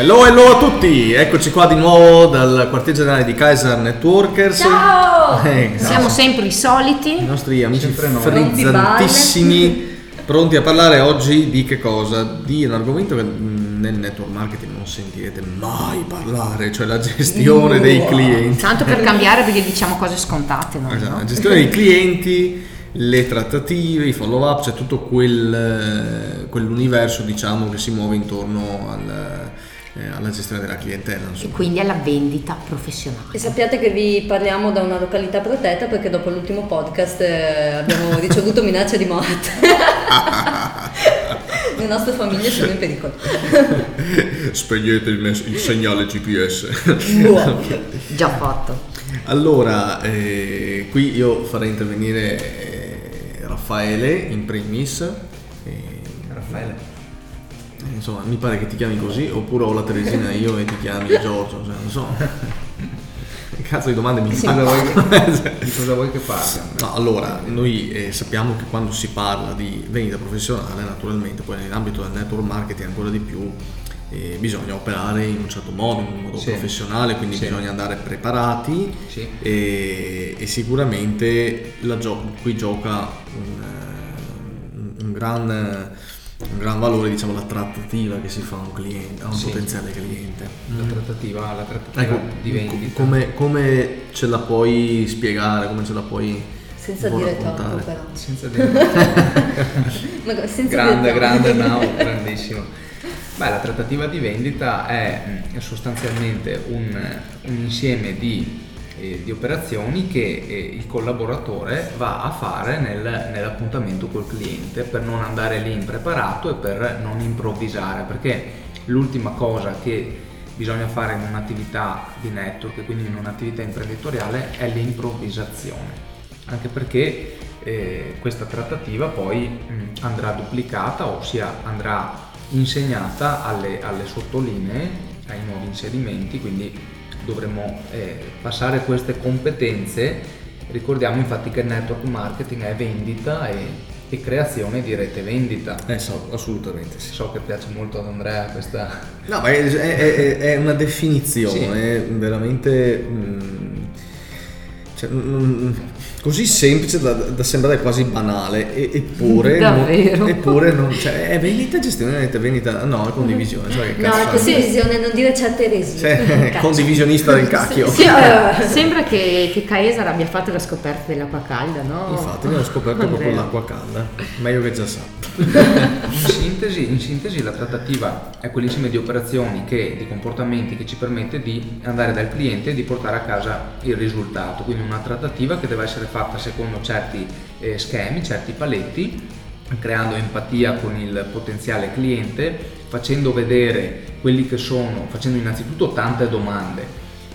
Hello, hello a tutti! Eccoci qua di nuovo dal quartier generale di Kaiser Networkers. Ciao! Eh, Siamo sempre i soliti. I nostri amici frizzantissimi, pronti a parlare oggi di che cosa? Di un argomento che mh, nel network marketing non sentirete mai parlare, cioè la gestione dei clienti. Tanto per cambiare perché diciamo cose scontate. noi, Esatto, no? la gestione dei clienti, le trattative, i follow up, cioè tutto quel, eh, quell'universo diciamo che si muove intorno al, alla gestione della clientela. E insomma. quindi alla vendita professionale. E sappiate che vi parliamo da una località protetta perché dopo l'ultimo podcast eh, abbiamo ricevuto minacce di morte. Le nostre famiglie sono in pericolo. Spegnete il, mes- il segnale GPS. Buono. Già fatto. Allora, eh, qui io farei intervenire eh, Raffaele in primis. eh, Raffaele. Insomma, mi pare che ti chiami così, oppure ho la Teresina io e ti chiami Giorgio, cioè, non so. Che cazzo di domande mi Sì. fai? Cosa vuoi, di cosa vuoi che parli? No, allora, noi eh, sappiamo che quando si parla di vendita professionale, naturalmente, poi nell'ambito del network marketing ancora di più, eh, bisogna operare in un certo modo, in un modo Sì. professionale, quindi Sì. bisogna andare preparati Sì. e, e sicuramente gio- qui gioca un, eh, un gran, un gran valore diciamo, la trattativa che si fa a un cliente, a un Sì. potenziale cliente. La trattativa, la trattativa Ecco, di vendita. co- come, come ce la puoi spiegare, come ce la puoi Senza dire raccontare? troppo però. Senza dire... Ma senza grande, dire grande, troppo. no, grandissimo. Beh, la trattativa di vendita è sostanzialmente un, un insieme di, eh, di operazioni che eh, il collaboratore va a fare nel- nell'appuntamento col cliente per non andare lì impreparato e per non improvvisare, perché l'ultima cosa che bisogna fare in un'attività di network, quindi in un'attività imprenditoriale, è l'improvvisazione. Anche perché eh, questa trattativa poi mh, andrà duplicata, ossia andrà insegnata alle, alle sottolinee, ai nuovi inserimenti, quindi dovremo eh, passare queste competenze. Ricordiamo infatti che il network marketing è vendita e, e creazione di rete vendita. Eh, so, assolutamente sì. So che piace molto ad Andrea questa... No, ma è, è- è- è una definizione veramente mm, cioè, mm, così semplice da, da sembrare quasi banale, e- eppure, Davvero? non, eppure non, cioè, è vendita, gestione, è vendita, no, è condivisione. Cioè, No, è condivisione, non dire certe eresie. Cioè, condivisionista del cacchio. Sì, eh, sembra che, che Caesar abbia fatto la scoperta dell'acqua calda, no? Infatti, ne ho scoperto proprio l'acqua calda, meglio che già sa. In sintesi, in sintesi la trattativa è quell'insieme di operazioni che, di comportamenti che ci permette di andare dal cliente e di portare a casa il risultato, quindi una trattativa che deve essere fatta secondo certi eh, schemi, certi paletti, creando empatia con il potenziale cliente, facendo vedere quelli che sono, facendo innanzitutto tante domande,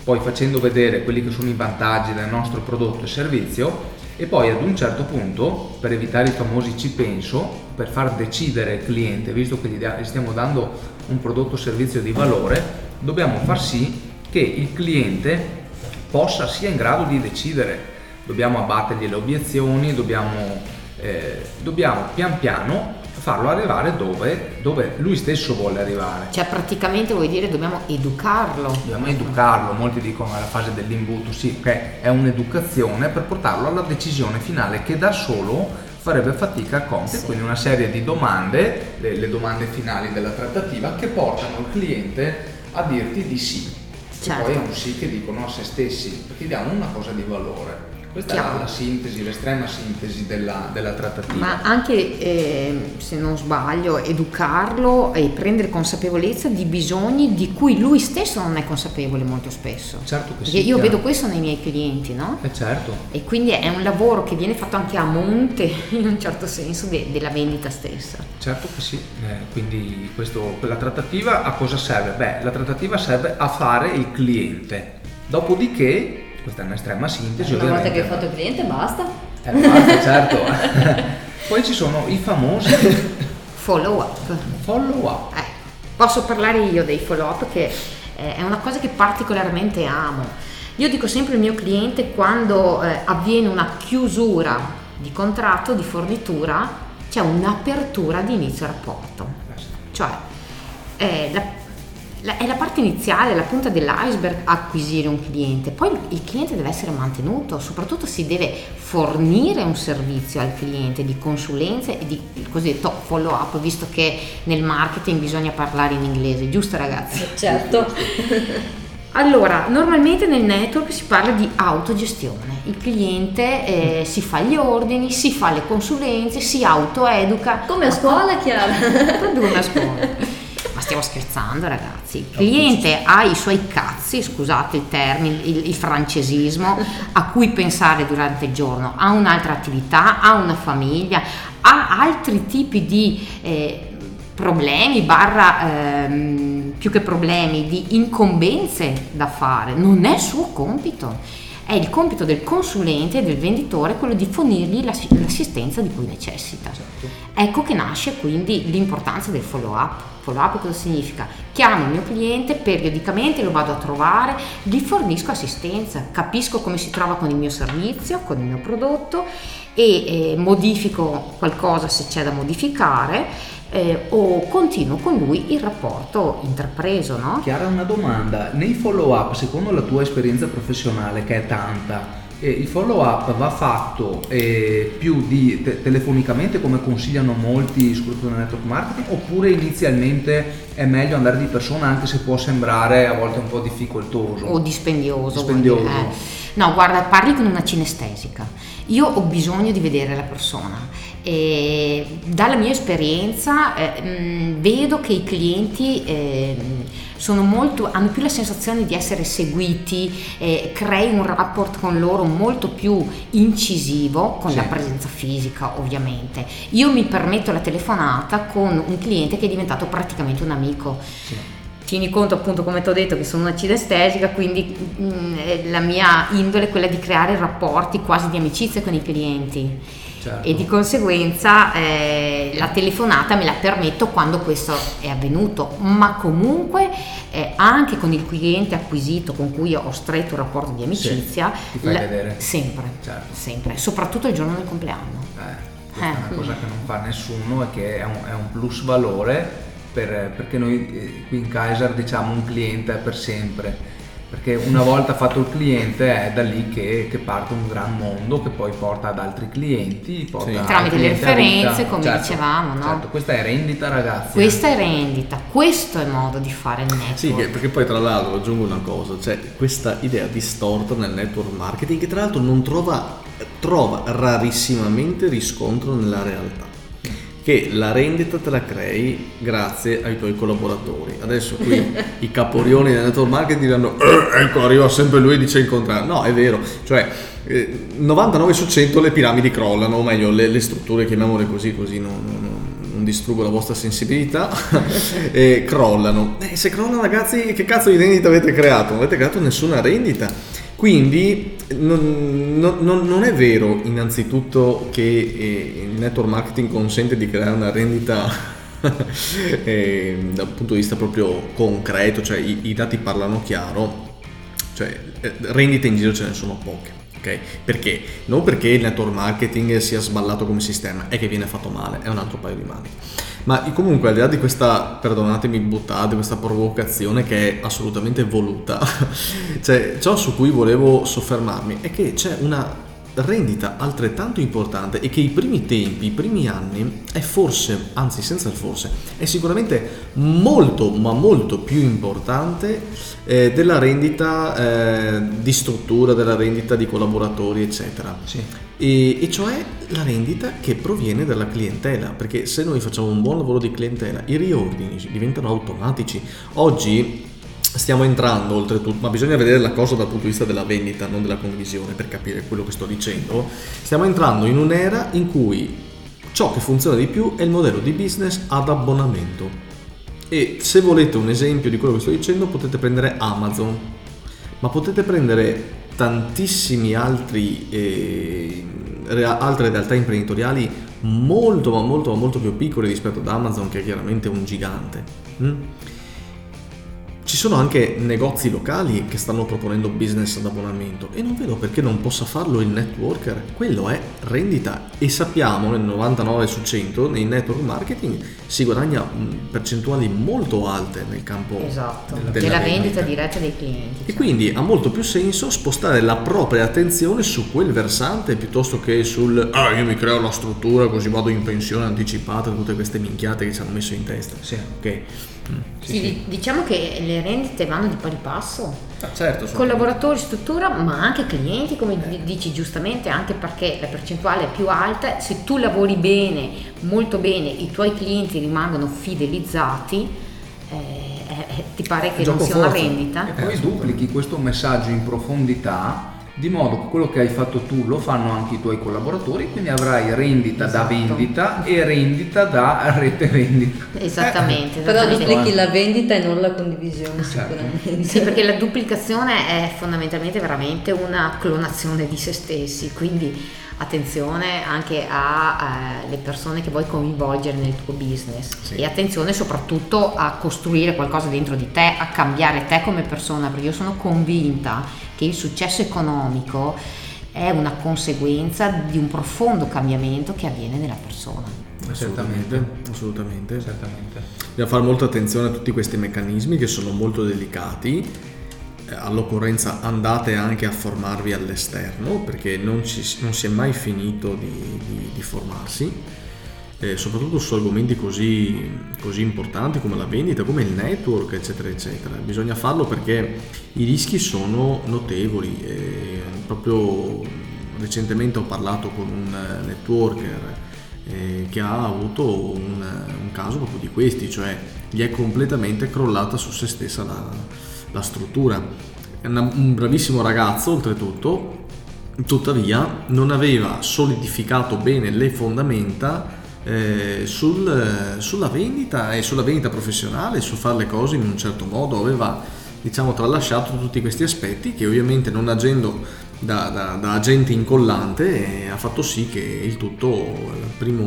poi facendo vedere quelli che sono i vantaggi del nostro prodotto e servizio e poi ad un certo punto, per evitare i famosi ci penso, per far decidere il cliente, visto che gli stiamo dando un prodotto o servizio di valore, dobbiamo far sì che il cliente possa sia in grado di decidere. Dobbiamo abbattergli le obiezioni, dobbiamo, eh, dobbiamo pian piano farlo arrivare dove, dove lui stesso vuole arrivare. Cioè praticamente vuoi dire dobbiamo educarlo. Dobbiamo educarlo, molti dicono alla fase dell'imbuto, sì, che è un'educazione per portarlo alla decisione finale che da solo farebbe fatica a compiere, quindi una serie di domande, le, le domande finali della trattativa che portano il cliente a dirti di sì. Certo. E poi è un sì che dicono a se stessi, perché diamo una cosa di valore. Questa Chiaro. è la sintesi, l'estrema sintesi della, della trattativa. Ma anche, eh, se non sbaglio, educarlo e prendere consapevolezza di bisogni di cui lui stesso non è consapevole molto spesso. Certo che Perché sì, io chiaro. vedo questo nei miei clienti, no? Eh certo, E quindi è un lavoro che viene fatto anche a monte, in un certo senso, de- della vendita stessa. Certo che sì, Eh, quindi questo, la trattativa a cosa serve? Beh, la trattativa serve a fare il cliente. Dopodiché, questa è un'estrema sintesi, Una volta che hai fatto il cliente basta. Eh, basta, certo. Poi ci sono i famosi Follow up. follow up. Eh, posso parlare io dei follow up che eh, è una cosa che particolarmente amo. Io dico sempre al mio cliente quando eh, avviene una chiusura di contratto, di fornitura, c'è un'apertura di inizio rapporto. Cioè, eh, la- la, è la parte iniziale, la punta dell'iceberg acquisire un cliente, poi il cliente deve essere mantenuto, soprattutto si deve fornire un servizio al cliente di consulenze e di cosiddetto follow up, visto che nel marketing bisogna parlare in inglese, giusto ragazzi? Certo. Allora, normalmente nel network si parla di autogestione, il cliente eh, si fa gli ordini, si fa le consulenze, si autoeduca. Come a scuola, Chiara? Come a scuola. Stiamo scherzando ragazzi, il cliente ha i suoi cazzi, scusate il termine, il, il francesismo, a cui pensare durante il giorno, ha un'altra attività, ha una famiglia, ha altri tipi di... Eh, problemi, barra ehm, più che problemi, di incombenze da fare, non è suo compito. È il compito del consulente e del venditore quello di fornirgli l'assistenza di cui necessita. Certo. Ecco che nasce quindi l'importanza del follow up. Follow up cosa significa? Chiamo il mio cliente periodicamente, lo vado a trovare, gli fornisco assistenza, capisco come si trova con il mio servizio, con il mio prodotto e eh, modifico qualcosa se c'è da modificare eh, o continuo con lui il rapporto intrapreso. No? Chiara, una domanda. Nei follow up, secondo la tua esperienza professionale, che è tanta, eh, il follow up va fatto eh, più di te- telefonicamente come consigliano molti nel network marketing oppure inizialmente è meglio andare di persona anche se può sembrare a volte un po' difficoltoso o dispendioso, dispendioso. Eh. no guarda parli con una cinestesica io ho bisogno di vedere la persona e dalla mia esperienza eh, mh, vedo che i clienti eh, molto, hanno più la sensazione di essere seguiti, eh, crei un rapport con loro molto più incisivo, con sì. la presenza fisica ovviamente. Io mi permetto la telefonata con un cliente che è diventato praticamente un amico. Sì tieni conto appunto come ti ho detto che sono una cinestesica quindi mh, la mia indole è quella di creare rapporti quasi di amicizia con i clienti certo. e di conseguenza eh, la telefonata me la permetto quando questo è avvenuto, ma comunque eh, anche con il cliente acquisito con cui ho stretto un rapporto di amicizia, sì, ti fai la, vedere. sempre, certo. sempre, soprattutto il giorno del compleanno. Eh, è una eh. cosa che non fa nessuno e che è un, è un plus valore per, perché noi eh, qui in Kaiser diciamo un cliente è per sempre perché una volta fatto il cliente è da lì che, che, parte un gran mondo che poi porta ad altri clienti porta sì. tramite le referenze come certo, dicevamo no? certo, questa è rendita ragazzi questa è rendita questo è il modo di fare il network sì perché poi tra l'altro aggiungo una cosa cioè questa idea distorta nel network marketing che tra l'altro non trova trova rarissimamente riscontro nella realtà che la rendita te la crei grazie ai tuoi collaboratori. Adesso qui i caporioni del network marketing diranno eh, ecco arriva sempre lui e dice il contrario. No, è vero, cioè eh, 99 su 100 le piramidi crollano, o meglio le, le strutture chiamiamole così, così non, non, non distruggo la vostra sensibilità, e crollano. Eh, se crollano ragazzi che cazzo di rendita avete creato? Non avete creato nessuna rendita quindi non, non, non, è vero innanzitutto che eh, il network marketing consente di creare una rendita eh, dal punto di vista proprio concreto, cioè i, i dati parlano chiaro, cioè eh, rendite in giro ce ne sono poche. Okay? Perché? Non perché il network marketing sia sballato come sistema, è che viene fatto male, è un altro paio di mani. Ma comunque, al di là di questa, perdonatemi, buttata, questa provocazione che è assolutamente voluta, cioè, ciò su cui volevo soffermarmi è che c'è una rendita altrettanto importante e che i primi tempi, i primi anni è forse, anzi senza il forse, è sicuramente molto ma molto più importante eh, della rendita eh, di struttura, della rendita di collaboratori eccetera. Sì. E, e, cioè la rendita che proviene dalla clientela, perché se noi facciamo un buon lavoro di clientela i riordini diventano automatici. Oggi stiamo entrando oltretutto, ma bisogna vedere la cosa dal punto di vista della vendita, non della condivisione, per capire quello che sto dicendo. Stiamo entrando in un'era in cui ciò che funziona di più è il modello di business ad abbonamento. E se volete un esempio di quello che sto dicendo potete prendere Amazon, ma potete prendere tantissimi altri eh, altre realtà imprenditoriali molto ma molto ma molto più piccole rispetto ad Amazon che è chiaramente un gigante. Mm? Ci sono anche negozi locali che stanno proponendo business ad abbonamento e non vedo perché non possa farlo il networker. Quello è rendita e sappiamo nel 99 su 100 nei network marketing si guadagna percentuali molto alte nel campo Esatto, della della vendita vendita. diretta dei clienti. E quindi ha molto più senso spostare la propria attenzione su quel versante piuttosto che sul ah io mi creo la struttura così vado in pensione anticipata tutte queste minchiate che ci hanno messo in testa. Sì. Ok. Mm. Sì, di- diciamo che le rendite vanno di pari passo. Ah, certo, Collaboratori, struttura, ma anche clienti, come di- dici giustamente, anche perché la percentuale è più alta. Se tu lavori bene, molto bene, i tuoi clienti rimangono fidelizzati, eh, eh, ti pare che non sia una forza. rendita? E poi duplichi questo messaggio in profondità di modo che quello che hai fatto tu lo fanno anche i tuoi collaboratori, quindi avrai rendita da Esatto. vendita e rendita da rete vendita. Esattamente. Però esattamente. duplichi la vendita e non la condivisione Certo. sicuramente. Sì, perché la duplicazione è fondamentalmente veramente una clonazione di se stessi, quindi attenzione anche alle persone che vuoi coinvolgere nel tuo business Sì. e attenzione soprattutto a costruire qualcosa dentro di te, a cambiare te come persona, perché io sono convinta che il successo economico è una conseguenza di un profondo cambiamento che avviene nella persona. Assolutamente, assolutamente. Certamente. Bisogna fare molta attenzione a tutti questi meccanismi che sono molto delicati. All'occorrenza andate anche a formarvi all'esterno perché non, ci- non si è mai finito di, di- di formarsi, eh, soprattutto su argomenti così, così importanti come la vendita, come il network, eccetera, eccetera. Bisogna farlo perché i rischi sono notevoli. eh, proprio recentemente ho parlato con un eh, networker eh, che ha avuto un, un caso proprio di questi, cioè gli è completamente crollata su se stessa la, la struttura. È una- un bravissimo ragazzo oltretutto, tuttavia non aveva solidificato bene le fondamenta eh, sul- sulla vendita e sulla vendita professionale, su fare le cose in un certo modo, aveva diciamo tralasciato tutti questi aspetti che ovviamente non agendo da, da- da agente incollante eh, ha fatto sì che il tutto il primo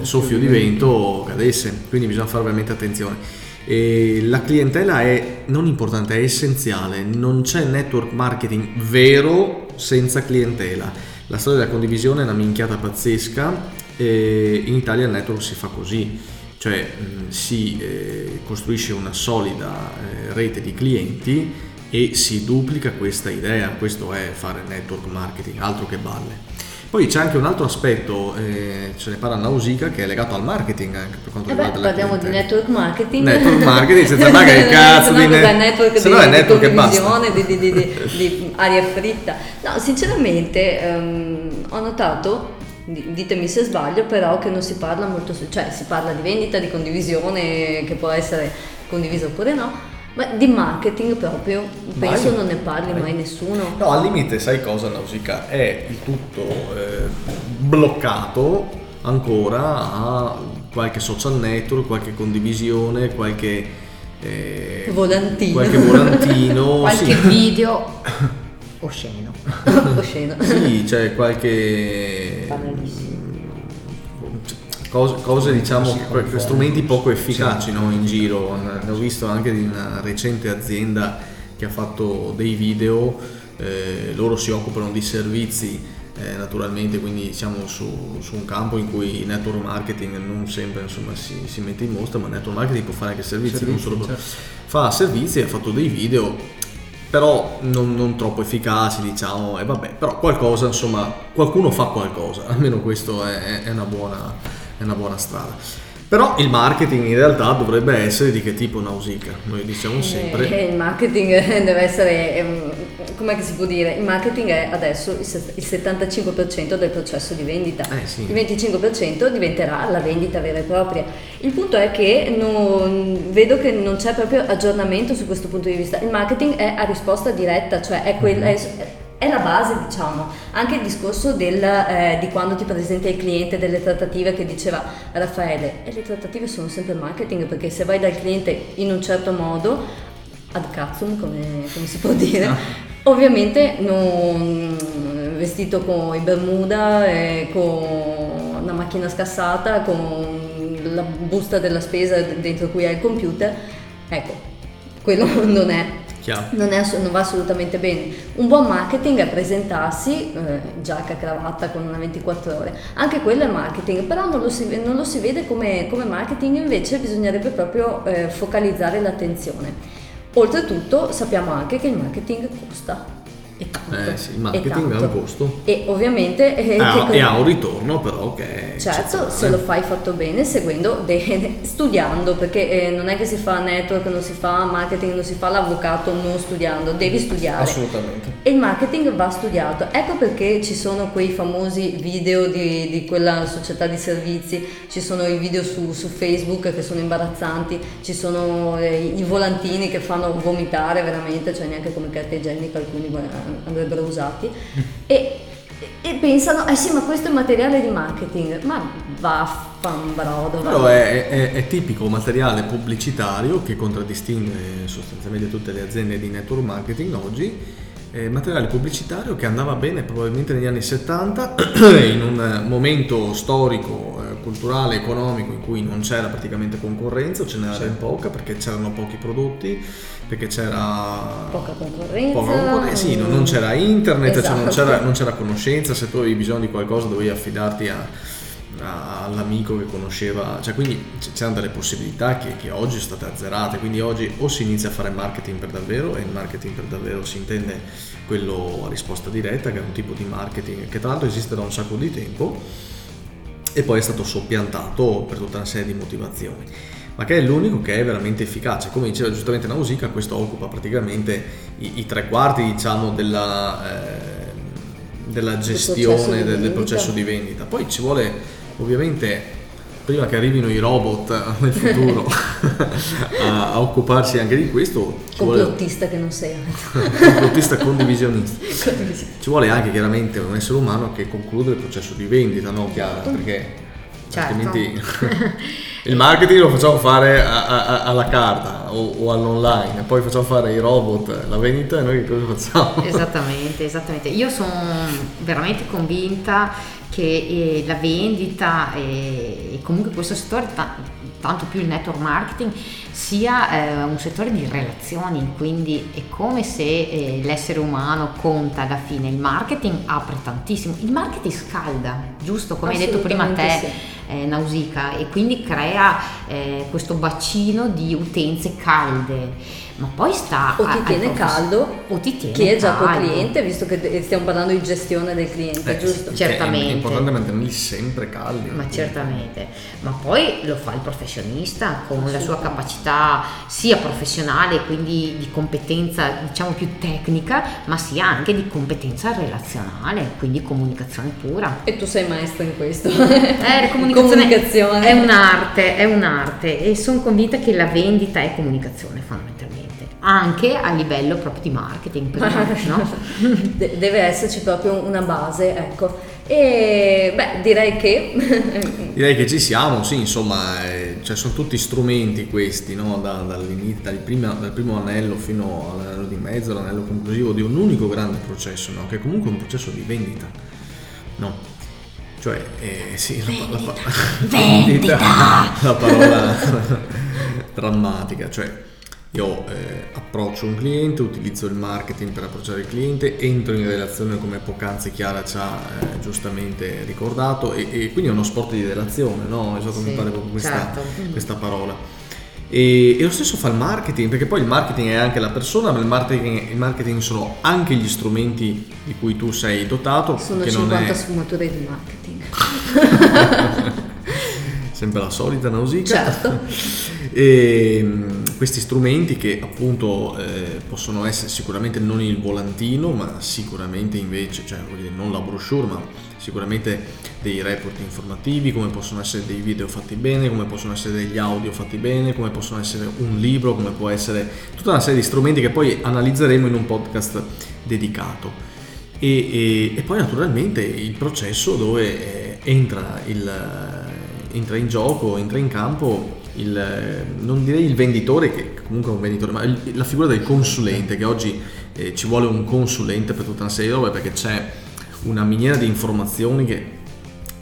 eh, soffio di vento cadesse, quindi bisogna fare veramente attenzione. E la clientela è non importante, è essenziale, non c'è network marketing vero senza clientela. La storia della condivisione è una minchiata pazzesca e in Italia il network si fa così, cioè mh, si eh, costruisce una solida eh, rete di clienti e si duplica questa idea, questo è fare network marketing, altro che balle. Poi c'è anche un altro aspetto, eh, ce ne parla Nausica, che è legato al marketing anche per quanto Eh beh, riguarda la parliamo di network marketing. Network marketing, senza che cazzo di net- network se di, no è di network basta. condivisione, di, di, di, di- di aria fritta. No, sinceramente ehm, ho notato, di- ditemi se sbaglio, però che non si parla molto, cioè si parla di vendita, di condivisione, che può essere condivisa oppure no, ma di marketing proprio, penso Vai. non ne parli mai nessuno. No, al limite, sai cosa Nausica? È il tutto eh, bloccato ancora a qualche social network, qualche condivisione, qualche... eh, Volantino. Qualche volantino. Qualche video osceno. Osceno. Sì, c'è qualche... Banalissimo. Cose, cose, diciamo, strumenti poco efficaci Sì. no, in giro. Ne ho visto anche di una recente azienda che ha fatto dei video, eh, loro si occupano di servizi eh, naturalmente, quindi siamo su, su un campo in cui il network marketing non sempre insomma, si, si mette in mostra, ma il network marketing può fare anche servizi, non Servizi, solo certo. fa servizi, ha fatto dei video però non, non troppo efficaci diciamo e vabbè però qualcosa insomma qualcuno fa qualcosa almeno questo è- è una, buona, è una buona strada però il marketing in realtà dovrebbe essere di che tipo Nausica noi diciamo sempre Eh, il marketing deve essere, ehm, com'è che si può dire? Il marketing è adesso il set- il 75% del processo di vendita, Eh, sì. il 25% diventerà la vendita vera e propria. Il punto è che non- vedo che non c'è proprio aggiornamento su questo punto di vista. Il marketing è a risposta diretta, cioè è, quel- è- è la base, diciamo. Anche il discorso del, eh, di quando ti presenti al cliente delle trattative che diceva Raffaele, e le trattative sono sempre marketing perché se vai dal cliente in un certo modo, ad cazzum come, come si può dire, ovviamente non vestito con i bermuda, e con una macchina scassata, con la busta della spesa dentro cui hai il computer, ecco, quello non è. Non, è non va assolutamente bene. Un buon marketing è presentarsi, eh, giacca, cravatta con una 24 ore, anche quello è marketing, però non lo si, non lo si vede come, come marketing, invece bisognerebbe proprio eh, focalizzare l'attenzione. Oltretutto sappiamo anche che il marketing costa. E tanto, Eh sì, il marketing ha un costo. E ovviamente... eh, Ah, che e ha un ritorno però che è Certo, se lo fai fatto bene, seguendo, de- studiando, perché eh, non è che si fa network, non si fa marketing, non si fa l'avvocato non studiando, devi studiare. Assolutamente. E il marketing va studiato, ecco perché ci sono quei famosi video di, di quella società di servizi, ci sono i video su, su Facebook che sono imbarazzanti, ci sono eh, i volantini che fanno vomitare veramente, cioè neanche come carta igienica alcuni eh, andrebbero usati, e, e pensano, eh sì ma questo è materiale di marketing, ma vaffanbrodo. Però è, è- è tipico materiale pubblicitario che contraddistingue sostanzialmente tutte le aziende di network marketing oggi. eh, materiale pubblicitario che andava bene probabilmente negli anni 70 in un momento storico, eh, culturale, economico in cui non c'era praticamente concorrenza o ce n'era ben poca perché c'erano pochi prodotti, perché c'era Poca concorrenza. Poca concorrenza, sì, non, non c'era internet, cioè non, Esatto. c'era, non c'era conoscenza, se tu avevi bisogno di qualcosa dovevi affidarti a- a- all'amico che conosceva, cioè quindi c'erano delle possibilità che, che oggi sono state azzerate, quindi oggi o si inizia a fare marketing per davvero e il marketing per davvero si intende quello a risposta diretta, che è un tipo di marketing che tra l'altro esiste da un sacco di tempo e poi è stato soppiantato per tutta una serie di motivazioni ma che è l'unico che è veramente efficace come diceva giustamente Nausicaa questo occupa praticamente i, i tre quarti diciamo della, eh, della processo gestione di del, del processo di vendita poi ci vuole ovviamente prima che arrivino i robot nel futuro a, a occuparsi anche di questo ci vuole Complottista che non sei. complottista condivisionista ci vuole anche chiaramente un essere umano che conclude il processo di vendita, no Chiara? Perché Certo. altrimenti il marketing lo facciamo fare a- a- alla carta o, o all'online, poi facciamo fare i robot, la vendita e noi cosa facciamo? Esattamente, esattamente. Io sono veramente convinta che eh, la vendita e, e comunque questo settore, ta- tanto più il network marketing, sia eh, un settore di relazioni, quindi è come se eh, l'essere umano conta alla fine, il marketing apre tantissimo, il marketing scalda, giusto come hai detto prima te Assolutamente eh, Nausicaa e quindi crea eh, questo bacino di utenze calde. Ma poi sta O a- ti ai tiene caldo o ti tiene chi è già tuo cliente, visto che stiamo parlando di gestione del cliente, Eh, giusto? sì, Certamente. È, è importante mantenerli sempre caldi. Ma certamente, ma poi lo fa il professionista con la sua capacità sia professionale, quindi di competenza diciamo più tecnica, ma sia anche di competenza relazionale, quindi comunicazione pura. E tu sei maestra in questo. Eh, comunicazione, Comunicazione. è un'arte, è un'arte e sono convinta che la vendita è comunicazione fondamentalmente, anche a livello proprio di marketing, prima, no? De- deve esserci proprio una base, ecco. E beh, direi che Direi che ci siamo, sì, insomma, eh, cioè sono tutti strumenti questi, no? Da- dall'inizio- dal, prima- dal primo anello fino all'anello di mezzo, all'anello conclusivo di un unico grande processo, no? Che è comunque un processo di vendita, no? Cioè, eh, sì, la, pa- la pa- vendita, la parola drammatica, cioè io eh, approccio un cliente, utilizzo il marketing per approcciare il cliente, entro in relazione come poc'anzi Chiara ci ha eh, giustamente ricordato e, e quindi è uno sport di relazione, no? Esatto, mi Sì, pare proprio questa, certo. questa parola. E, e lo stesso fa il marketing, perché poi il marketing è anche la persona, ma il marketing, il marketing sono anche gli strumenti di cui tu sei dotato, sono che 50 non è sfumature di marketing. sempre la solita Nausicaa. Certo. E questi strumenti che appunto eh, possono essere sicuramente non il volantino, ma sicuramente invece, cioè non la brochure, ma sicuramente dei report informativi, come possono essere dei video fatti bene, come possono essere degli audio fatti bene, come possono essere un libro, come può essere tutta una serie di strumenti che poi analizzeremo in un podcast dedicato. E, e- e poi naturalmente il processo dove eh, entra, il, eh, entra in gioco, entra in campo il, non direi il venditore, che comunque è un venditore, ma il- la figura del consulente, che oggi eh, ci vuole un consulente per tutta una serie di robe perché c'è una miniera di informazioni che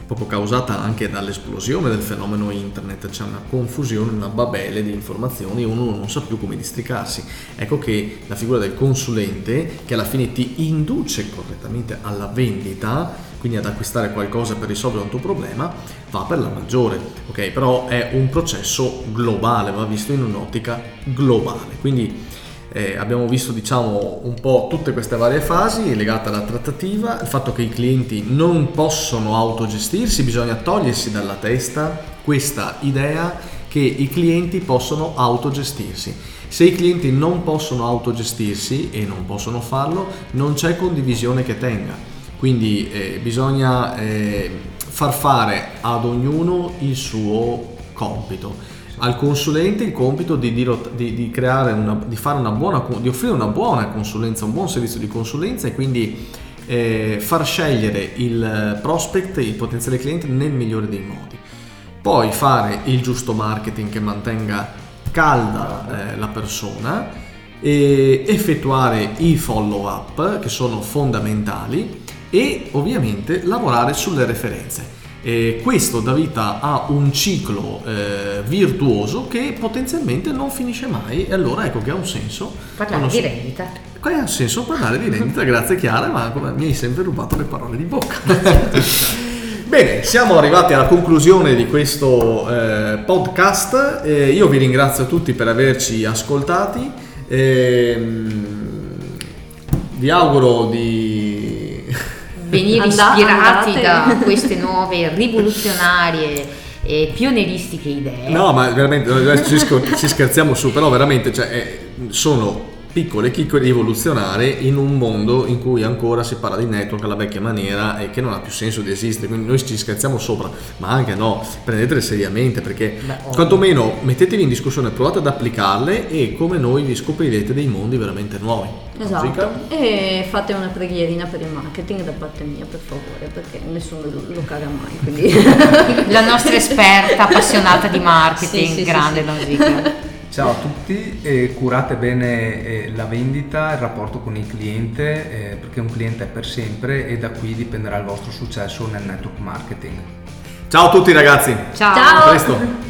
proprio causata anche dall'esplosione del fenomeno internet, c'è una confusione, una babele di informazioni, uno non sa più come districarsi. Ecco che la figura del consulente, che alla fine ti induce correttamente alla vendita, quindi ad acquistare qualcosa per risolvere un tuo problema, va per la maggiore, ok? Però è un processo globale, va visto in un'ottica globale. Quindi eh, abbiamo visto diciamo un po' tutte queste varie fasi legate alla trattativa, il fatto che i clienti non possono autogestirsi, bisogna togliersi dalla testa questa idea che i clienti possono autogestirsi. Se i clienti non possono autogestirsi e non possono farlo, non c'è condivisione che tenga. Quindi eh, bisogna eh, far fare ad ognuno il suo compito al consulente il compito di, di, di, una, di, buona, offrire una buona consulenza, un buon servizio di consulenza e quindi eh, far scegliere il prospect, il potenziale cliente nel migliore dei modi. Poi fare il giusto marketing che mantenga calda eh, la persona e effettuare i follow up che sono fondamentali e ovviamente lavorare sulle referenze. E questo dà vita a un ciclo eh, virtuoso che potenzialmente non finisce mai e allora ecco che ha un senso. Parlare di rendita. Qua ha senso parlare di rendita, grazie Chiara, ma mi hai sempre rubato le parole di bocca. Bene, siamo arrivati alla conclusione di questo eh, podcast. Eh, io vi ringrazio tutti per averci ascoltati. Ehm, vi auguro di venire ispirati andate. da queste nuove rivoluzionarie e pionieristiche idee. No, ma veramente ci, ci scherziamo su, però veramente cioè, sono piccole chicche rivoluzionare in un mondo in cui ancora si parla di network alla vecchia maniera e che non ha più senso di esistere, quindi noi ci scherziamo sopra, ma anche no, prendetele seriamente perché Beh, quantomeno mettetevi in discussione, provate ad applicarle e come noi vi scoprirete dei mondi veramente nuovi. Esatto, Musica? e fate una preghierina per il marketing da parte mia per favore perché nessuno lo, lo caga mai. Quindi... La nostra esperta appassionata di marketing, sì, sì, grande sì, sì. Ciao a tutti, eh, curate bene eh, la vendita, il rapporto con il cliente, eh, perché un cliente è per sempre e da qui dipenderà il vostro successo nel network marketing. Ciao a tutti ragazzi. Ciao. Ciao. A presto.